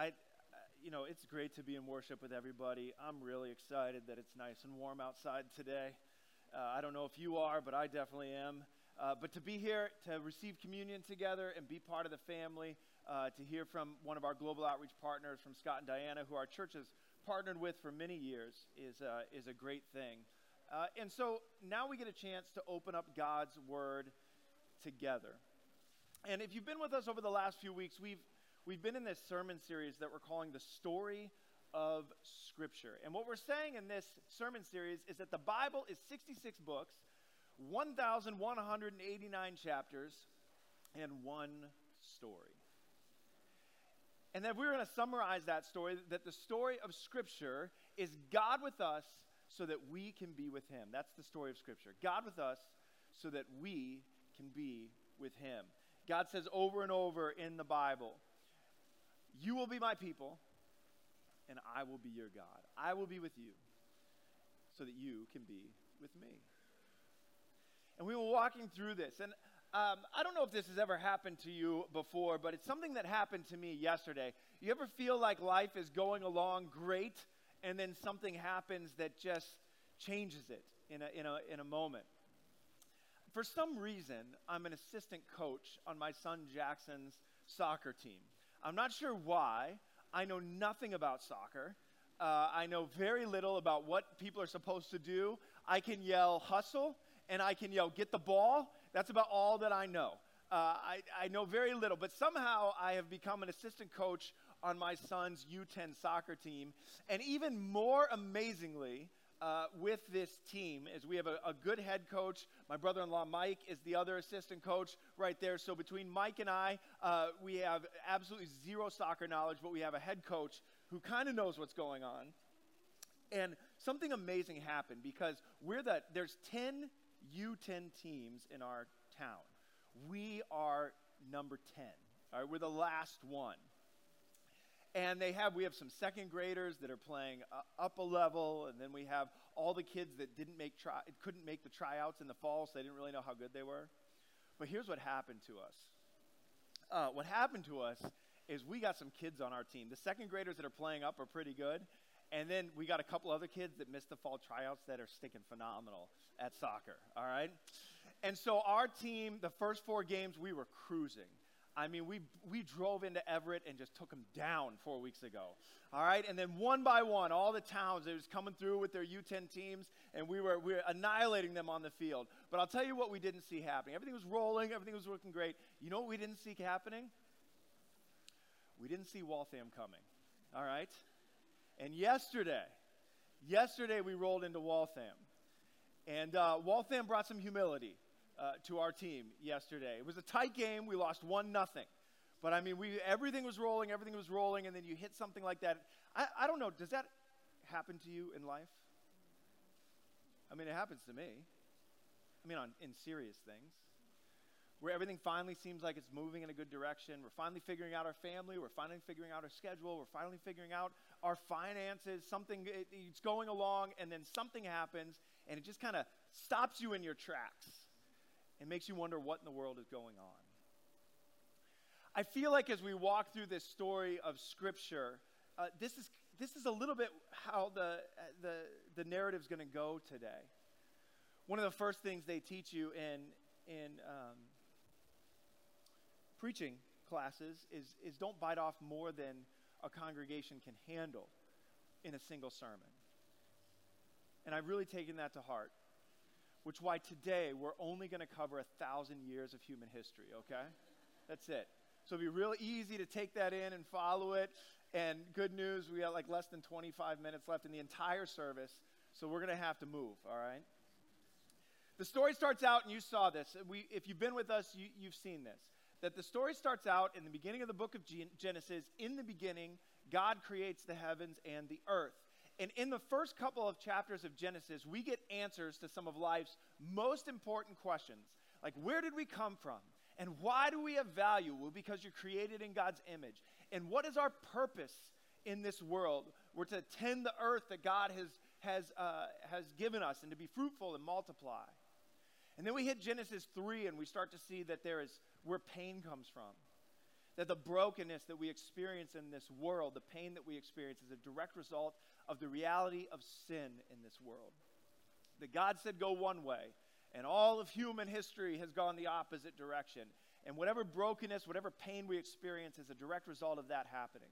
I, you know, it's great to be in worship with everybody. I'm really excited that it's nice and warm outside today. Uh, I don't know if you are, but I definitely am. Uh, but to be here, to receive communion together and be part of the family, uh, to hear from one of our global outreach partners, from Scott and Diana, who our church has partnered with for many years, is, uh, is a great thing. Uh, and so now we get a chance to open up God's Word together. And if you've been with us over the last few weeks, we've, we've been in this sermon series that we're calling The Story of Scripture. And what we're saying in this sermon series is that the Bible is 66 books, 1,189 chapters, and one story. And then we're going to summarize that story that the story of Scripture is God with us so that we can be with Him. That's the story of Scripture. God with us so that we can be with Him. God says over and over in the Bible, You will be my people, and I will be your God. I will be with you so that you can be with me. And we were walking through this, and um, I don't know if this has ever happened to you before, but it's something that happened to me yesterday. You ever feel like life is going along great, and then something happens that just changes it in a, in a, in a moment? for some reason, I'm an assistant coach on my son Jackson's soccer team. I'm not sure why. I know nothing about soccer. Uh, I know very little about what people are supposed to do. I can yell hustle and I can yell get the ball. That's about all that I know. Uh, I, I know very little, but somehow I have become an assistant coach on my son's U10 soccer team. And even more amazingly, uh, with this team is we have a, a good head coach. My brother in law, Mike, is the other assistant coach right there. So between Mike and I, uh, we have absolutely zero soccer knowledge, but we have a head coach who kind of knows what's going on. And something amazing happened because we're the, there's 10 U10 teams in our town. We are number 10. All right, we're the last one and they have we have some second graders that are playing uh, up a level and then we have all the kids that didn't make try couldn't make the tryouts in the fall so they didn't really know how good they were. But here's what happened to us. Uh, what happened to us is we got some kids on our team. The second graders that are playing up are pretty good and then we got a couple other kids that missed the fall tryouts that are sticking phenomenal at soccer all right? And so our team the first four games we were cruising I mean, we, we drove into Everett and just took them down four weeks ago. All right? And then one by one, all the towns, they was coming through with their U10 teams, and we were, we were annihilating them on the field. But I'll tell you what we didn't see happening. Everything was rolling, everything was working great. You know what we didn't see happening? We didn't see Waltham coming. All right? And yesterday, yesterday we rolled into Waltham. And uh, Waltham brought some humility uh, to our team yesterday. It was a tight game. We lost one nothing. But I mean, we everything was rolling, everything was rolling, and then you hit something like that. I, I don't know. Does that happen to you in life? I mean, it happens to me. I mean, on, in serious things, where everything finally seems like it's moving in a good direction. We're finally figuring out our family. We're finally figuring out our schedule. We're finally figuring out our finances. Something it, it's going along, and then something happens, and it just kind of stops you in your tracks it makes you wonder what in the world is going on. I feel like as we walk through this story of Scripture, uh, this, is, this is a little bit how the, uh, the, the narrative is going to go today. One of the first things they teach you in, in um, preaching classes is, is don't bite off more than a congregation can handle in a single sermon. And I've really taken that to heart which why today we're only going to cover a thousand years of human history, okay? That's it. So it'll be real easy to take that in and follow it. And good news, we got like less than 25 minutes left in the entire service, so we're going to have to move, all right? The story starts out, and you saw this. We, if you've been with us, you, you've seen this. That the story starts out in the beginning of the book of Genesis. In the beginning, God creates the heavens and the earth. And in the first couple of chapters of Genesis, we get answers to some of life's most important questions. Like, where did we come from? And why do we have value? Well, because you're created in God's image. And what is our purpose in this world? We're to tend the earth that God has, has, uh, has given us and to be fruitful and multiply. And then we hit Genesis 3 and we start to see that there is where pain comes from that the brokenness that we experience in this world, the pain that we experience, is a direct result of the reality of sin in this world. That God said go one way, and all of human history has gone the opposite direction. And whatever brokenness, whatever pain we experience is a direct result of that happening.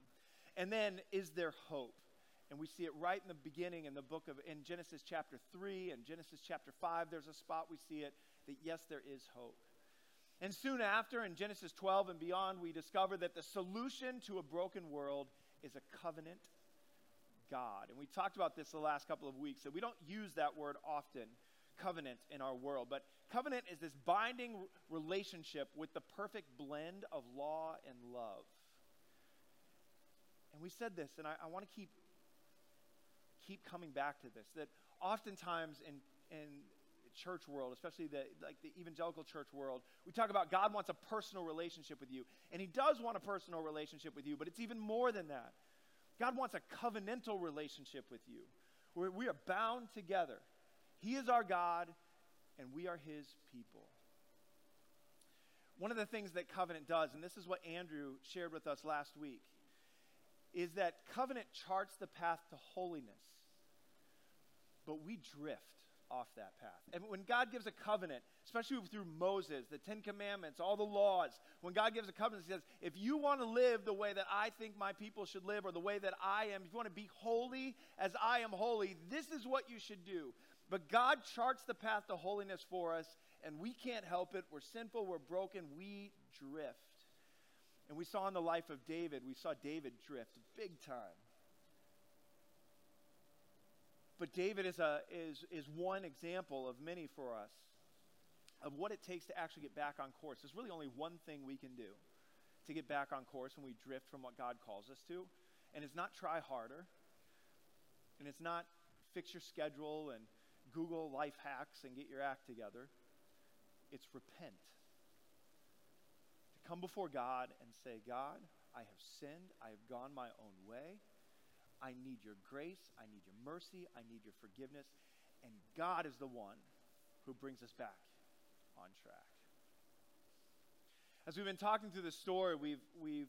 And then, is there hope? And we see it right in the beginning in the book of, in Genesis chapter 3 and Genesis chapter 5, there's a spot we see it that yes, there is hope. And soon after, in Genesis 12 and beyond, we discover that the solution to a broken world is a covenant God. And we talked about this the last couple of weeks, that we don't use that word often, covenant, in our world. But covenant is this binding relationship with the perfect blend of law and love. And we said this, and I, I want to keep keep coming back to this that oftentimes in in church world, especially the like the evangelical church world, we talk about God wants a personal relationship with you, and He does want a personal relationship with you, but it's even more than that. God wants a covenantal relationship with you, where we are bound together. He is our God, and we are His people. One of the things that covenant does, and this is what Andrew shared with us last week, is that covenant charts the path to holiness, but we drift off that path. And when God gives a covenant, especially through Moses, the Ten Commandments, all the laws, when God gives a covenant, He says, if you want to live the way that I think my people should live or the way that I am, if you want to be holy as I am holy, this is what you should do. But God charts the path to holiness for us, and we can't help it. We're sinful, we're broken, we drift. And we saw in the life of David, we saw David drift big time. But David is, a, is, is one example of many for us of what it takes to actually get back on course. There's really only one thing we can do to get back on course when we drift from what God calls us to. And it's not try harder, and it's not fix your schedule and Google life hacks and get your act together. It's repent. To come before God and say, God, I have sinned. I have gone my own way. I need your grace. I need your mercy. I need your forgiveness. And God is the one who brings us back on track. As we've been talking through the story, we've, we've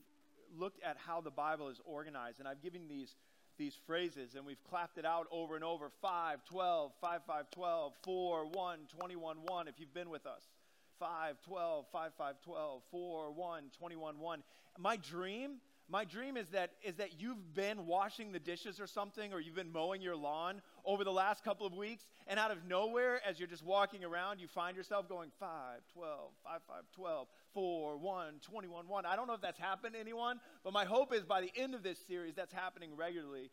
looked at how the Bible is organized, and I've given these, these phrases, and we've clapped it out over and over 5, 12, 5, 5, 12, 4, 1, 21, 1, if you've been with us. 5, 12, 5, 5, 12, 4, 1, 21, 1. My dream my dream is that, is that you've been washing the dishes or something, or you've been mowing your lawn over the last couple of weeks, and out of nowhere, as you're just walking around, you find yourself going 5, 12, 5, 5, 12, 4, 1, 21, 1. I don't know if that's happened to anyone, but my hope is by the end of this series, that's happening regularly,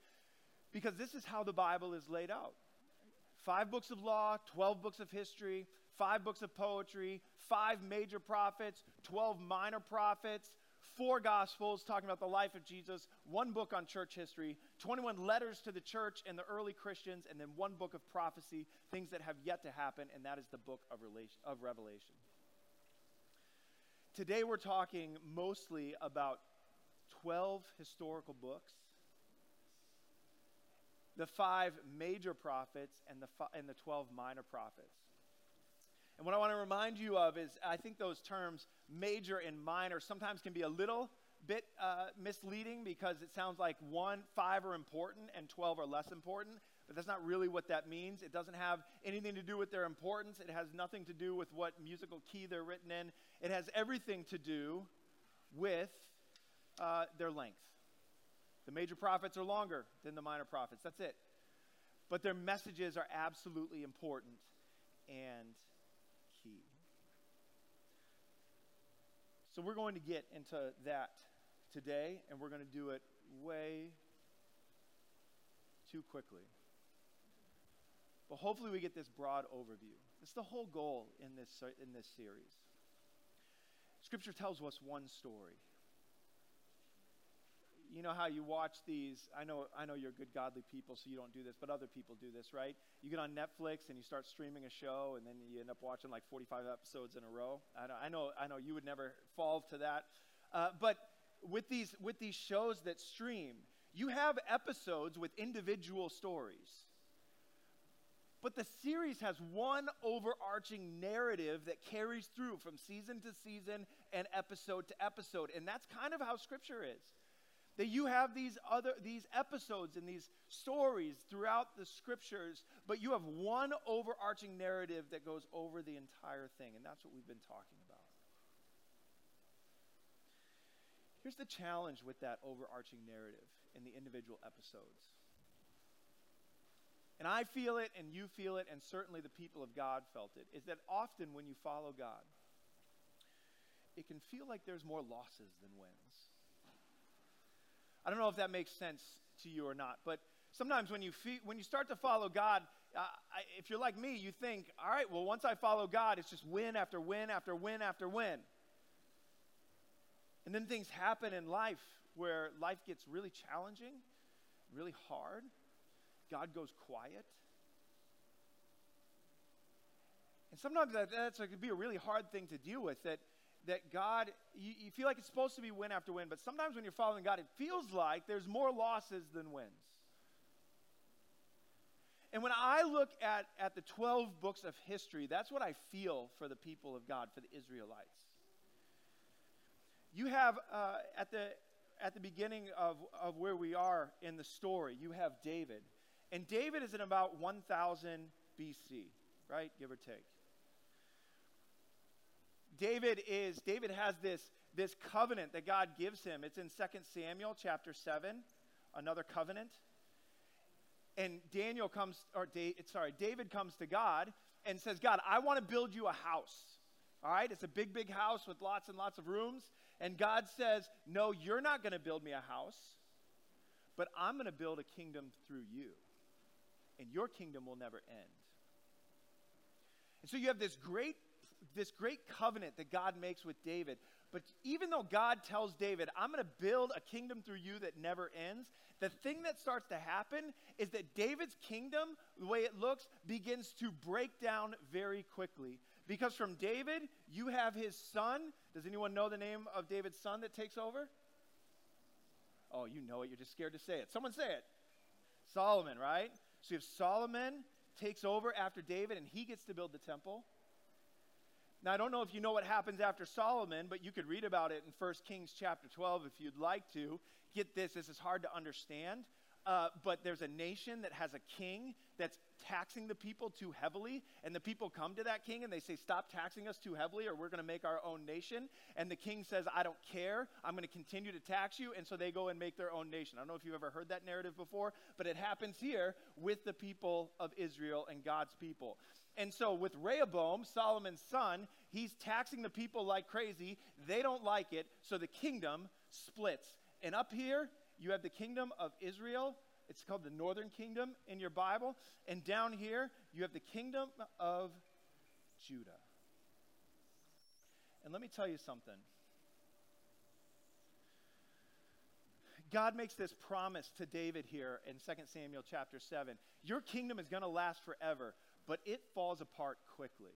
because this is how the Bible is laid out five books of law, 12 books of history, five books of poetry, five major prophets, 12 minor prophets four gospels talking about the life of Jesus, one book on church history, 21 letters to the church and the early Christians, and then one book of prophecy, things that have yet to happen, and that is the book of, relation, of Revelation. Today we're talking mostly about 12 historical books, the five major prophets, and the, and the 12 minor prophets. And what I want to remind you of is I think those terms major and minor sometimes can be a little bit uh, misleading because it sounds like one, five are important and 12 are less important. But that's not really what that means. It doesn't have anything to do with their importance. It has nothing to do with what musical key they're written in. It has everything to do with uh, their length. The major prophets are longer than the minor prophets. That's it. But their messages are absolutely important and key. So we're going to get into that today, and we're going to do it way too quickly. But hopefully, we get this broad overview. It's the whole goal in this, in this series. Scripture tells us one story know how you watch these i know i know you're good godly people so you don't do this but other people do this right you get on netflix and you start streaming a show and then you end up watching like 45 episodes in a row i know i know, I know you would never fall to that uh, but with these with these shows that stream you have episodes with individual stories But the series has one overarching narrative that carries through from season to season and episode to episode. And that's kind of how Scripture is. That you have these other these episodes and these stories throughout the scriptures, but you have one overarching narrative that goes over the entire thing, and that's what we've been talking about. Here's the challenge with that overarching narrative in the individual episodes. And I feel it, and you feel it, and certainly the people of God felt it, is that often when you follow God, it can feel like there's more losses than wins. I don't know if that makes sense to you or not, but sometimes when you, feel, when you start to follow God, uh, I, if you're like me, you think, all right, well, once I follow God, it's just win after win after win after win. And then things happen in life where life gets really challenging, really hard. God goes quiet. And sometimes that, that's like, could be a really hard thing to deal with that, that God, you, you feel like it's supposed to be win after win, but sometimes when you're following God, it feels like there's more losses than wins. And when I look at, at the 12 books of history, that's what I feel for the people of God, for the Israelites. You have uh, at, the, at the beginning of, of where we are in the story, you have David. And David is in about 1000 BC, right? Give or take. David is David has this this covenant that God gives him. It's in 2 Samuel chapter 7, another covenant. And Daniel comes or da- sorry, David comes to God and says, "God, I want to build you a house." All right? It's a big big house with lots and lots of rooms, and God says, "No, you're not going to build me a house, but I'm going to build a kingdom through you." And your kingdom will never end. And so you have this great this great covenant that God makes with David. But even though God tells David, I'm going to build a kingdom through you that never ends, the thing that starts to happen is that David's kingdom, the way it looks, begins to break down very quickly. Because from David, you have his son. Does anyone know the name of David's son that takes over? Oh, you know it. You're just scared to say it. Someone say it. Solomon, right? So you have Solomon takes over after David, and he gets to build the temple. Now, I don't know if you know what happens after Solomon, but you could read about it in 1 Kings chapter 12 if you'd like to. Get this, this is hard to understand. Uh, but there's a nation that has a king that's taxing the people too heavily, and the people come to that king and they say, Stop taxing us too heavily, or we're going to make our own nation. And the king says, I don't care. I'm going to continue to tax you. And so they go and make their own nation. I don't know if you've ever heard that narrative before, but it happens here with the people of Israel and God's people. And so, with Rehoboam, Solomon's son, he's taxing the people like crazy. They don't like it, so the kingdom splits. And up here, you have the kingdom of Israel. It's called the northern kingdom in your Bible. And down here, you have the kingdom of Judah. And let me tell you something. God makes this promise to David here in 2 Samuel chapter 7. Your kingdom is going to last forever but it falls apart quickly.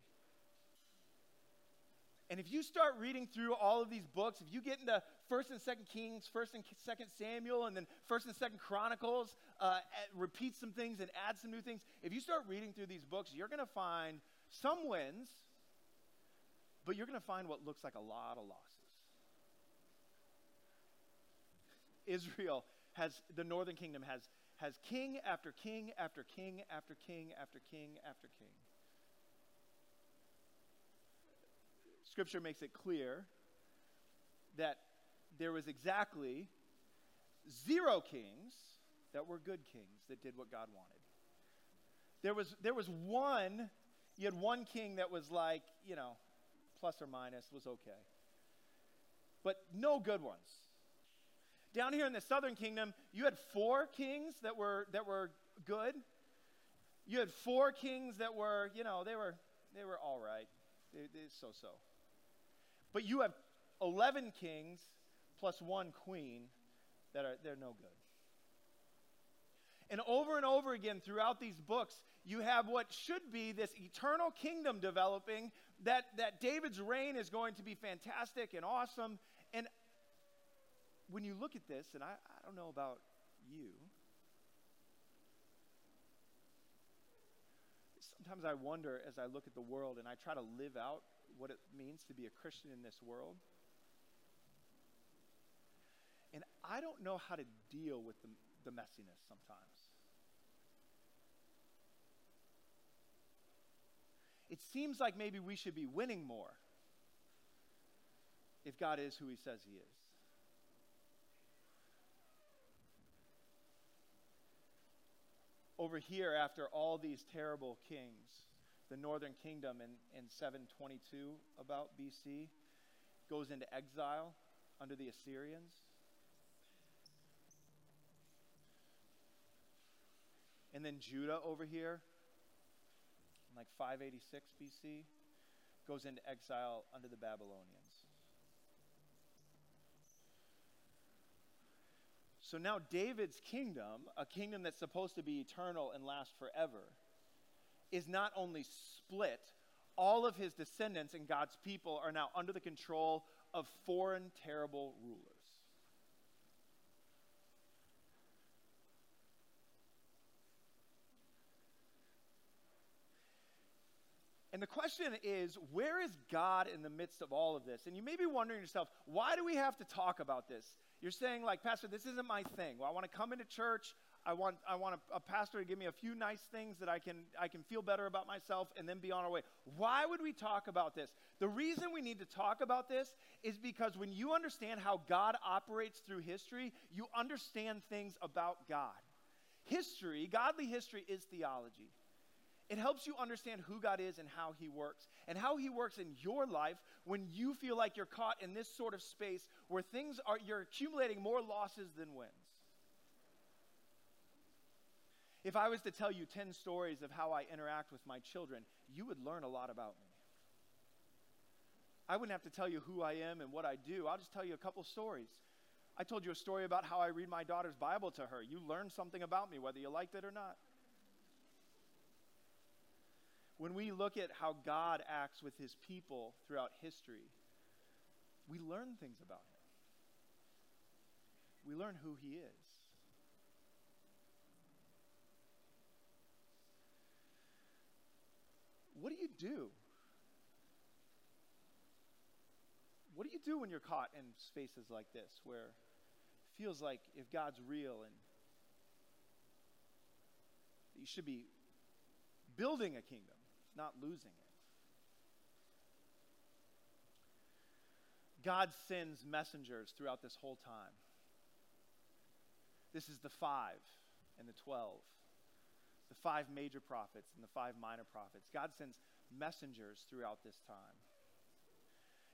And if you start reading through all of these books, if you get into First and Second Kings, First and Second Samuel, and then First and Second Chronicles, uh, repeat some things and add some new things. If you start reading through these books, you're going to find some wins, but you're going to find what looks like a lot of losses. Israel has the Northern Kingdom has has king after king after king after king after king after king. Scripture makes it clear that there was exactly zero kings that were good kings that did what God wanted. There was, there was one, you had one king that was like, you know, plus or minus was okay. But no good ones. Down here in the southern kingdom, you had four kings that were, that were good. You had four kings that were, you know, they were, they were all right. They, they so so. But you have 11 kings plus one queen that are, they're no good. And over and over again throughout these books, you have what should be this eternal kingdom developing that, that David's reign is going to be fantastic and awesome. And when you look at this, and I, I don't know about you, sometimes I wonder as I look at the world and I try to live out what it means to be a Christian in this world. And I don't know how to deal with the, the messiness sometimes. It seems like maybe we should be winning more if God is who he says he is. Over here, after all these terrible kings, the northern kingdom in, in 722 about BC goes into exile under the Assyrians. And then Judah over here, like 586 BC, goes into exile under the Babylonians. So now David's kingdom, a kingdom that's supposed to be eternal and last forever, is not only split, all of his descendants and God's people are now under the control of foreign, terrible rulers. And the question is, where is God in the midst of all of this? And you may be wondering yourself, why do we have to talk about this? You're saying, like, Pastor, this isn't my thing. Well, I want to come into church. I want, I want a, a, pastor to give me a few nice things that I can, I can feel better about myself and then be on our way. Why would we talk about this? The reason we need to talk about this is because when you understand how God operates through history, you understand things about God. History, godly history, is theology. It helps you understand who God is and how He works, and how He works in your life when you feel like you're caught in this sort of space where things are, you're accumulating more losses than wins. If I was to tell you 10 stories of how I interact with my children, you would learn a lot about me. I wouldn't have to tell you who I am and what I do. I'll just tell you a couple stories. I told you a story about how I read my daughter's Bible to her. You learned something about me, whether you liked it or not when we look at how God acts with his people throughout history, we learn things about him. We learn who he is. What do you do? What do you do when you're caught in spaces like this where it feels like if God's real and you should be building a kingdom? Not losing it. God sends messengers throughout this whole time. This is the five and the twelve, the five major prophets and the five minor prophets. God sends messengers throughout this time.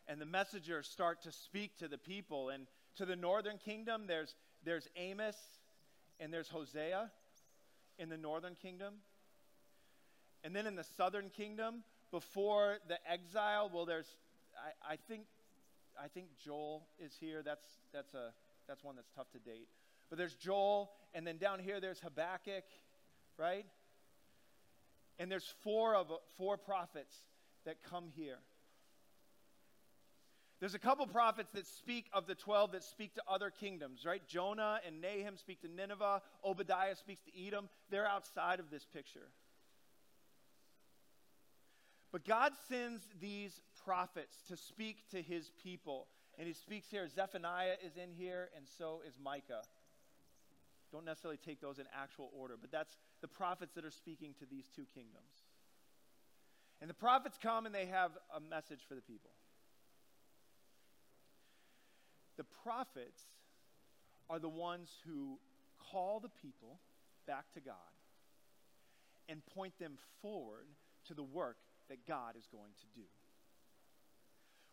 And the messengers start to speak to the people. And to the northern kingdom, there's, there's Amos and there's Hosea in the northern kingdom. And then in the southern kingdom, before the exile, well, there's, I, I think, I think Joel is here. That's, that's, a, that's one that's tough to date. But there's Joel, and then down here there's Habakkuk, right? And there's four of four prophets that come here. There's a couple prophets that speak of the 12 that speak to other kingdoms, right? Jonah and Nahum speak to Nineveh, Obadiah speaks to Edom. They're outside of this picture. But God sends these prophets to speak to his people. And he speaks here. Zephaniah is in here, and so is Micah. Don't necessarily take those in actual order, but that's the prophets that are speaking to these two kingdoms. And the prophets come and they have a message for the people. The prophets are the ones who call the people back to God and point them forward to the work that God is going to do.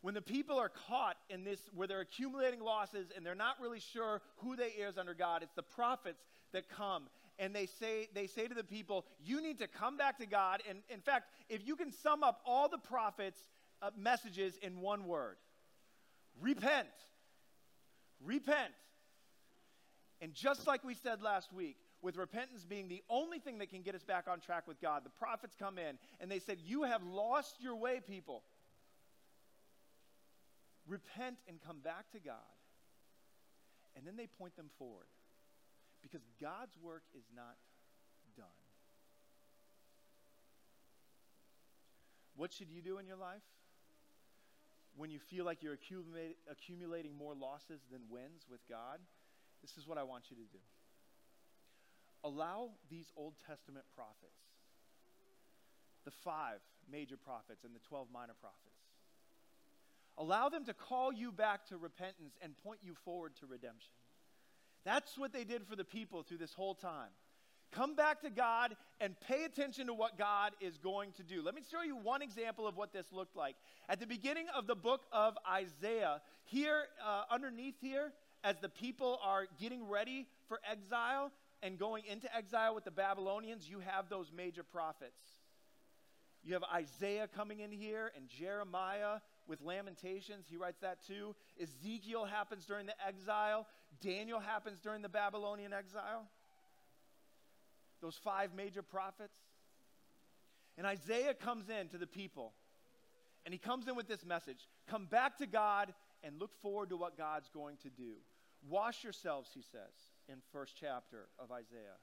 When the people are caught in this, where they're accumulating losses and they're not really sure who they is under God, it's the prophets that come and they say, they say to the people, You need to come back to God. And in fact, if you can sum up all the prophets' uh, messages in one word repent. Repent. And just like we said last week, with repentance being the only thing that can get us back on track with God, the prophets come in and they said, You have lost your way, people. Repent and come back to God. And then they point them forward because God's work is not done. What should you do in your life? When you feel like you're accumulating more losses than wins with God, this is what I want you to do. Allow these Old Testament prophets, the five major prophets and the 12 minor prophets, allow them to call you back to repentance and point you forward to redemption. That's what they did for the people through this whole time. Come back to God and pay attention to what God is going to do. Let me show you one example of what this looked like. At the beginning of the book of Isaiah, here uh, underneath here, as the people are getting ready for exile and going into exile with the Babylonians, you have those major prophets. You have Isaiah coming in here and Jeremiah with Lamentations. He writes that too. Ezekiel happens during the exile. Daniel happens during the Babylonian exile. Those five major prophets. And Isaiah comes in to the people, and he comes in with this message Come back to God and look forward to what God's going to do. Wash yourselves, he says in first chapter of Isaiah.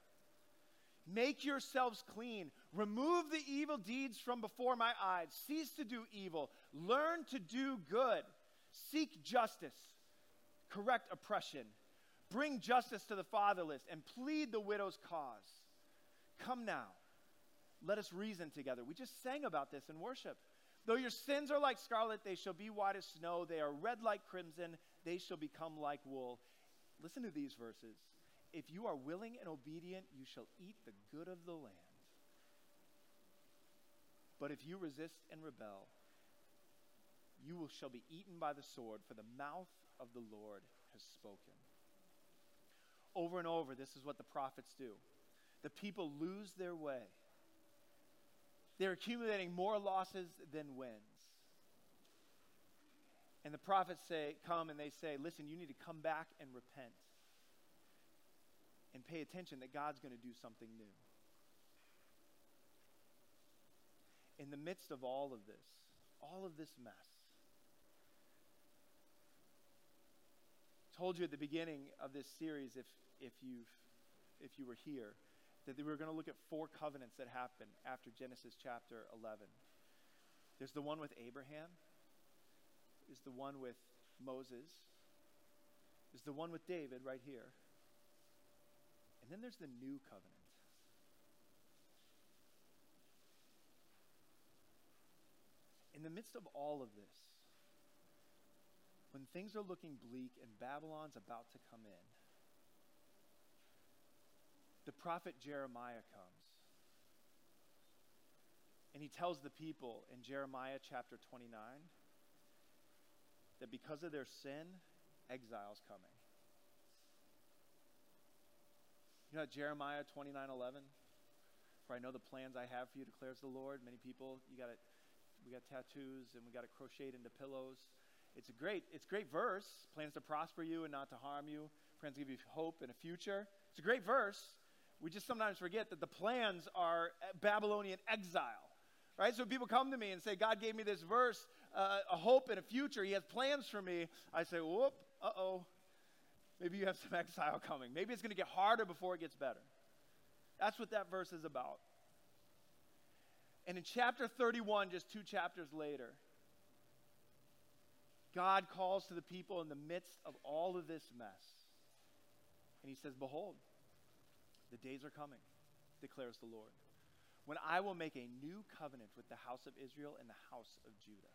Make yourselves clean. Remove the evil deeds from before my eyes. Cease to do evil. Learn to do good. Seek justice. Correct oppression. Bring justice to the fatherless and plead the widow's cause. Come now. Let us reason together. We just sang about this in worship. Though your sins are like scarlet, they shall be white as snow. They are red like crimson. They shall become like wool. Listen to these verses. If you are willing and obedient, you shall eat the good of the land. But if you resist and rebel, you will, shall be eaten by the sword, for the mouth of the Lord has spoken. Over and over, this is what the prophets do. The people lose their way. They're accumulating more losses than wins. And the prophets say, come and they say, listen, you need to come back and repent and pay attention that God's going to do something new. In the midst of all of this, all of this mess, told you at the beginning of this series, if, if, you've, if you were here, that we were going to look at four covenants that happened after Genesis chapter 11. There's the one with Abraham, is the one with Moses, is the one with David right here, then there's the new covenant. In the midst of all of this, when things are looking bleak and Babylon's about to come in, the prophet Jeremiah comes. And he tells the people in Jeremiah chapter 29 that because of their sin, exile's coming. You know Jeremiah 29 11? For I know the plans I have for you, declares the Lord. Many people, you got it, we got tattoos and we got it crocheted into pillows. It's a great, it's a great verse. Plans to prosper you and not to harm you. Plans to give you hope and a future. It's a great verse. We just sometimes forget that the plans are Babylonian exile. Right? So people come to me and say, God gave me this verse, uh, a hope and a future. He has plans for me. I say, whoop, uh oh. Maybe you have some exile coming. Maybe it's going to get harder before it gets better. That's what that verse is about. And in chapter 31, just two chapters later, God calls to the people in the midst of all of this mess. And he says, Behold, the days are coming, declares the Lord, when I will make a new covenant with the house of Israel and the house of Judah.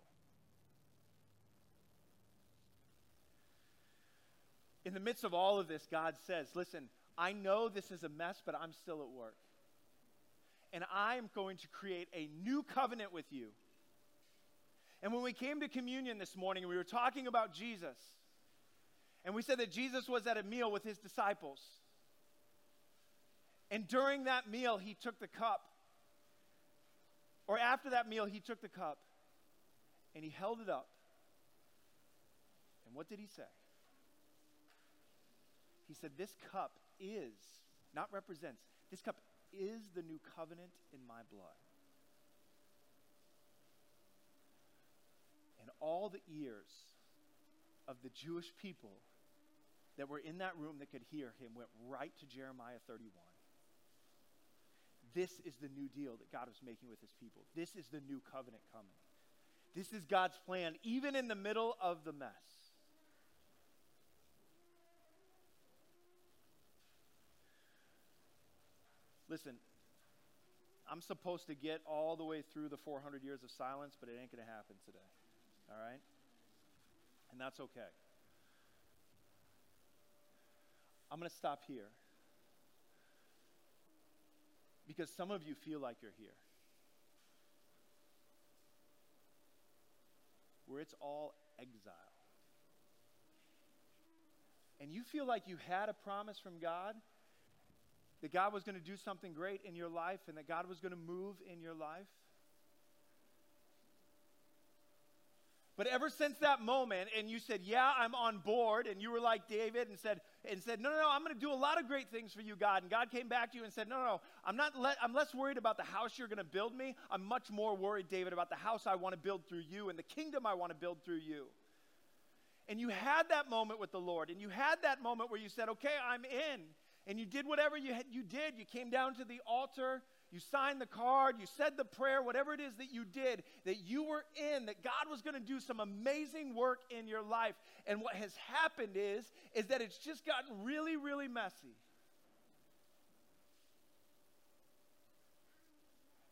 In the midst of all of this, God says, Listen, I know this is a mess, but I'm still at work. And I'm going to create a new covenant with you. And when we came to communion this morning, we were talking about Jesus. And we said that Jesus was at a meal with his disciples. And during that meal, he took the cup. Or after that meal, he took the cup and he held it up And what did he say? He said, This cup is, not represents, this cup is the new covenant in my blood. And all the ears of the Jewish people that were in that room that could hear him went right to Jeremiah 31. This is the new deal that God was making with his people. This is the new covenant coming. This is God's plan, even in the middle of the mess. Listen, I'm supposed to get all the way through the 400 years of silence, but it ain't going to happen today. All right? And that's okay. I'm going to stop here. Because some of you feel like you're here. Where it's all exile. And you feel like you had a promise from God that God was going to do something great in your life and that God was going to move in your life. But ever since that moment, and you said, Yeah, I'm on board, and you were like David and said, and said, No, no, no, I'm to do a lot of great things for you, God. And God came back to you and said, No, no, no I'm, not le- I'm less worried about the house you're to build me. I'm much more worried, David, about the house I want to build through you and the kingdom I want to build through you. And you had that moment with the Lord, and you had that moment where you said, Okay, I'm in. And you did whatever you, had, you did. You came down to the altar you signed the card, you said the prayer, whatever it is that you did, that you were in, that God was going to do some amazing work in your life. And what has happened is, is that it's just gotten really, really messy.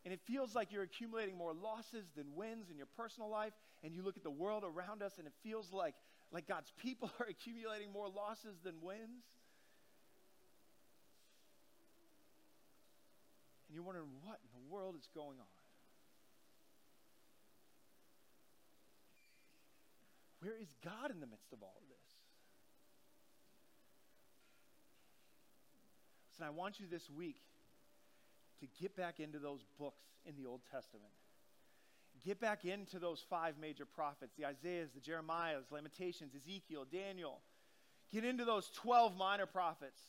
And it feels like you're accumulating more losses than wins in your personal life. And you look at the world around us, and it feels like, like God's people are accumulating more losses than wins. And you're wondering what in the world is going on. Where is God in the midst of all of this? Listen, I want you this week to get back into those books in the Old Testament. Get back into those five major prophets the Isaiahs, the Jeremiahs, Lamentations, Ezekiel, Daniel. Get into those 12 minor prophets.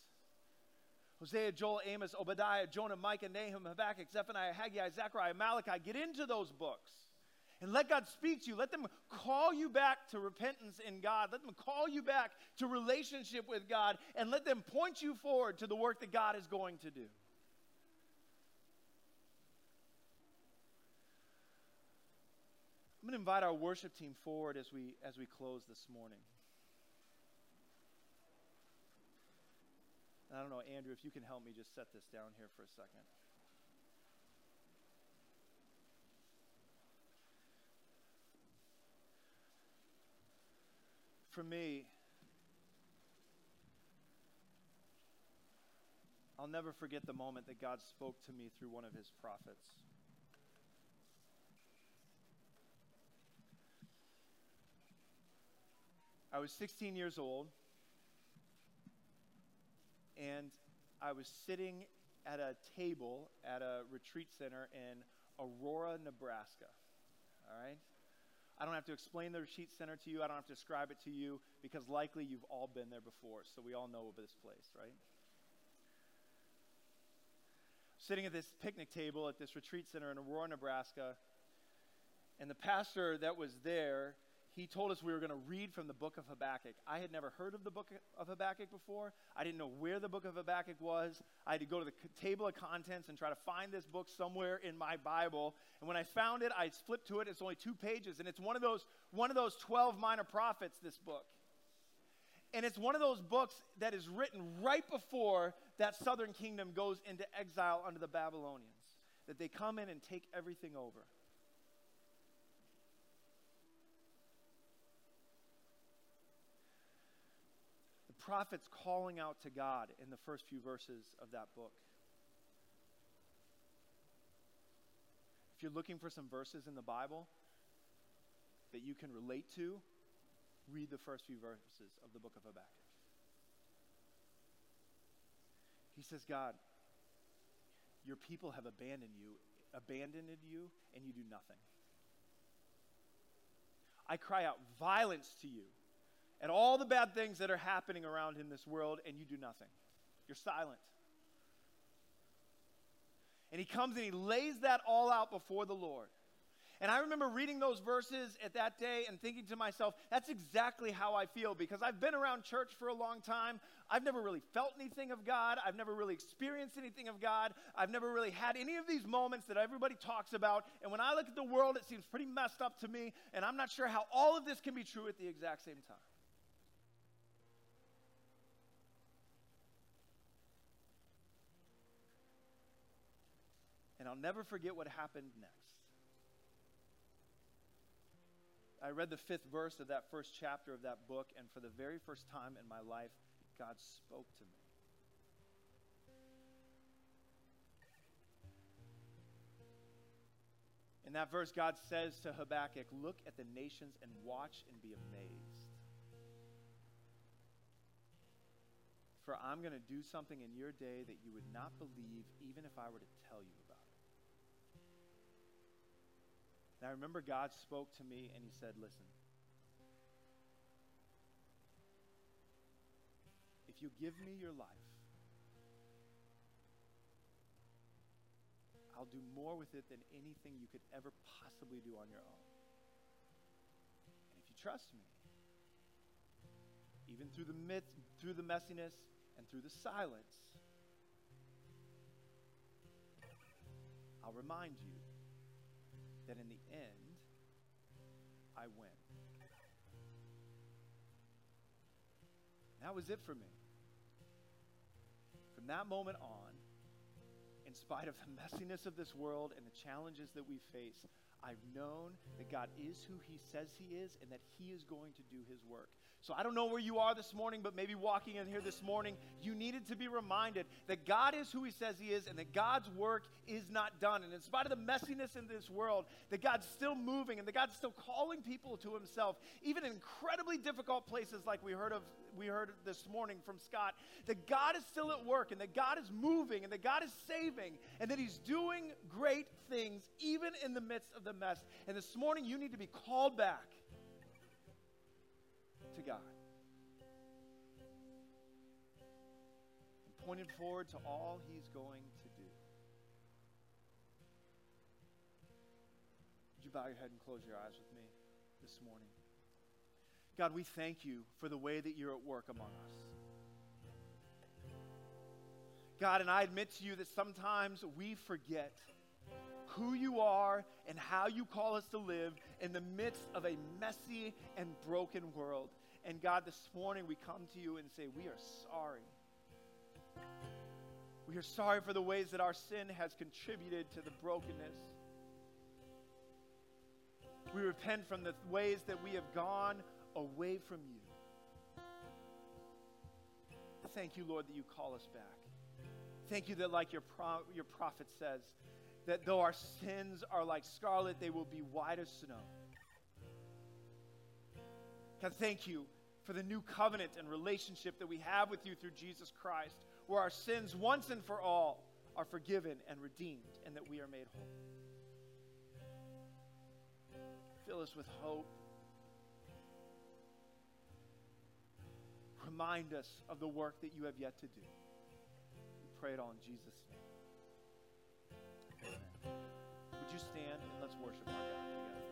Hosea, Joel, Amos, Obadiah, Jonah, Micah, Nahum, Habakkuk, Zephaniah, Haggai, Zechariah, Malachi. Get into those books and let God speak to you. Let them call you back to repentance in God. Let them call you back to relationship with God and let them point you forward to the work that God is going to do. I'm going to invite our worship team forward as we as we close this morning. And I don't know, Andrew, if you can help me just set this down here for a second. For me, I'll never forget the moment that God spoke to me through one of his prophets. I was 16 years old and I was sitting at a table at a retreat center in Aurora, Nebraska. All right? I don't have to explain the retreat center to you. I don't have to describe it to you because likely you've all been there before, so we all know of this place, right? Sitting at this picnic table at this retreat center in Aurora, Nebraska, and the pastor that was there he told us we were going to read from the book of Habakkuk. I had never heard of the book of Habakkuk before. I didn't know where the book of Habakkuk was. I had to go to the table of contents and try to find this book somewhere in my Bible. And when I found it, I flipped to it. It's only two pages, and it's one of those one of those 12 minor prophets this book. And it's one of those books that is written right before that southern kingdom goes into exile under the Babylonians. That they come in and take everything over. Prophet's calling out to God in the first few verses of that book. If you're looking for some verses in the Bible that you can relate to, read the first few verses of the book of Habakkuk. He says, God, your people have abandoned you, abandoned you, and you do nothing. I cry out violence to you at all the bad things that are happening around in this world, and you do nothing. You're silent. And he comes and he lays that all out before the Lord. And I remember reading those verses at that day and thinking to myself, that's exactly how I feel because I've been around church for a long time. I've never really felt anything of God. I've never really experienced anything of God. I've never really had any of these moments that everybody talks about. And when I look at the world, it seems pretty messed up to me. And I'm not sure how all of this can be true at the exact same time. And I'll never forget what happened next. I read the fifth verse of that first chapter of that book, and for the very first time in my life, God spoke to me. In that verse, God says to Habakkuk, Look at the nations and watch and be amazed. For I'm going to do something in your day that you would not believe, even if I were to tell you And I remember God spoke to me and he said, Listen, if you give me your life, I'll do more with it than anything you could ever possibly do on your own. And if you trust me, even through the myth, through the messiness and through the silence, I'll remind you that in the end, I win. That was it for me. From that moment on, in spite of the messiness of this world and the challenges that we face, I've known that God is who He says He is and that He is going to do His work. So I don't know where you are this morning, but maybe walking in here this morning, you needed to be reminded that God is who He says He is and that God's work is not done. And in spite of the messiness in this world, that God's still moving and that God's still calling people to Himself, even in incredibly difficult places like we heard of we heard this morning from Scott, that God is still at work and that God is moving and that God is saving and that He's doing great things even in the midst of the mess. And this morning you need to be called back to God. And pointed forward to all He's going to do. Would you bow your head and close your eyes with me this morning? God, we thank you for the way that you're at work among us. God, and I admit to you that sometimes we forget who you are and how you call us to live in the midst of a messy and broken world. And God, this morning we come to you and say, We are sorry. We are sorry for the ways that our sin has contributed to the brokenness. We repent from the ways that we have gone away from you. Thank you, Lord, that you call us back. Thank you that, like your, pro- your prophet says, that though our sins are like scarlet, they will be white as snow. God, thank you for the new covenant and relationship that we have with you through Jesus Christ, where our sins once and for all are forgiven and redeemed, and that we are made whole. Fill us with hope remind us of the work that you have yet to do. We pray it all in Jesus' name. Would you stand and let's worship our God together?